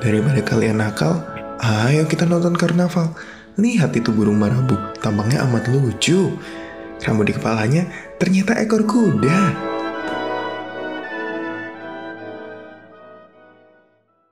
Daripada kalian nakal, ayo kita nonton karnaval. Lihat itu burung marabu, tampangnya amat lucu. Rambut di kepalanya ternyata ekor kuda.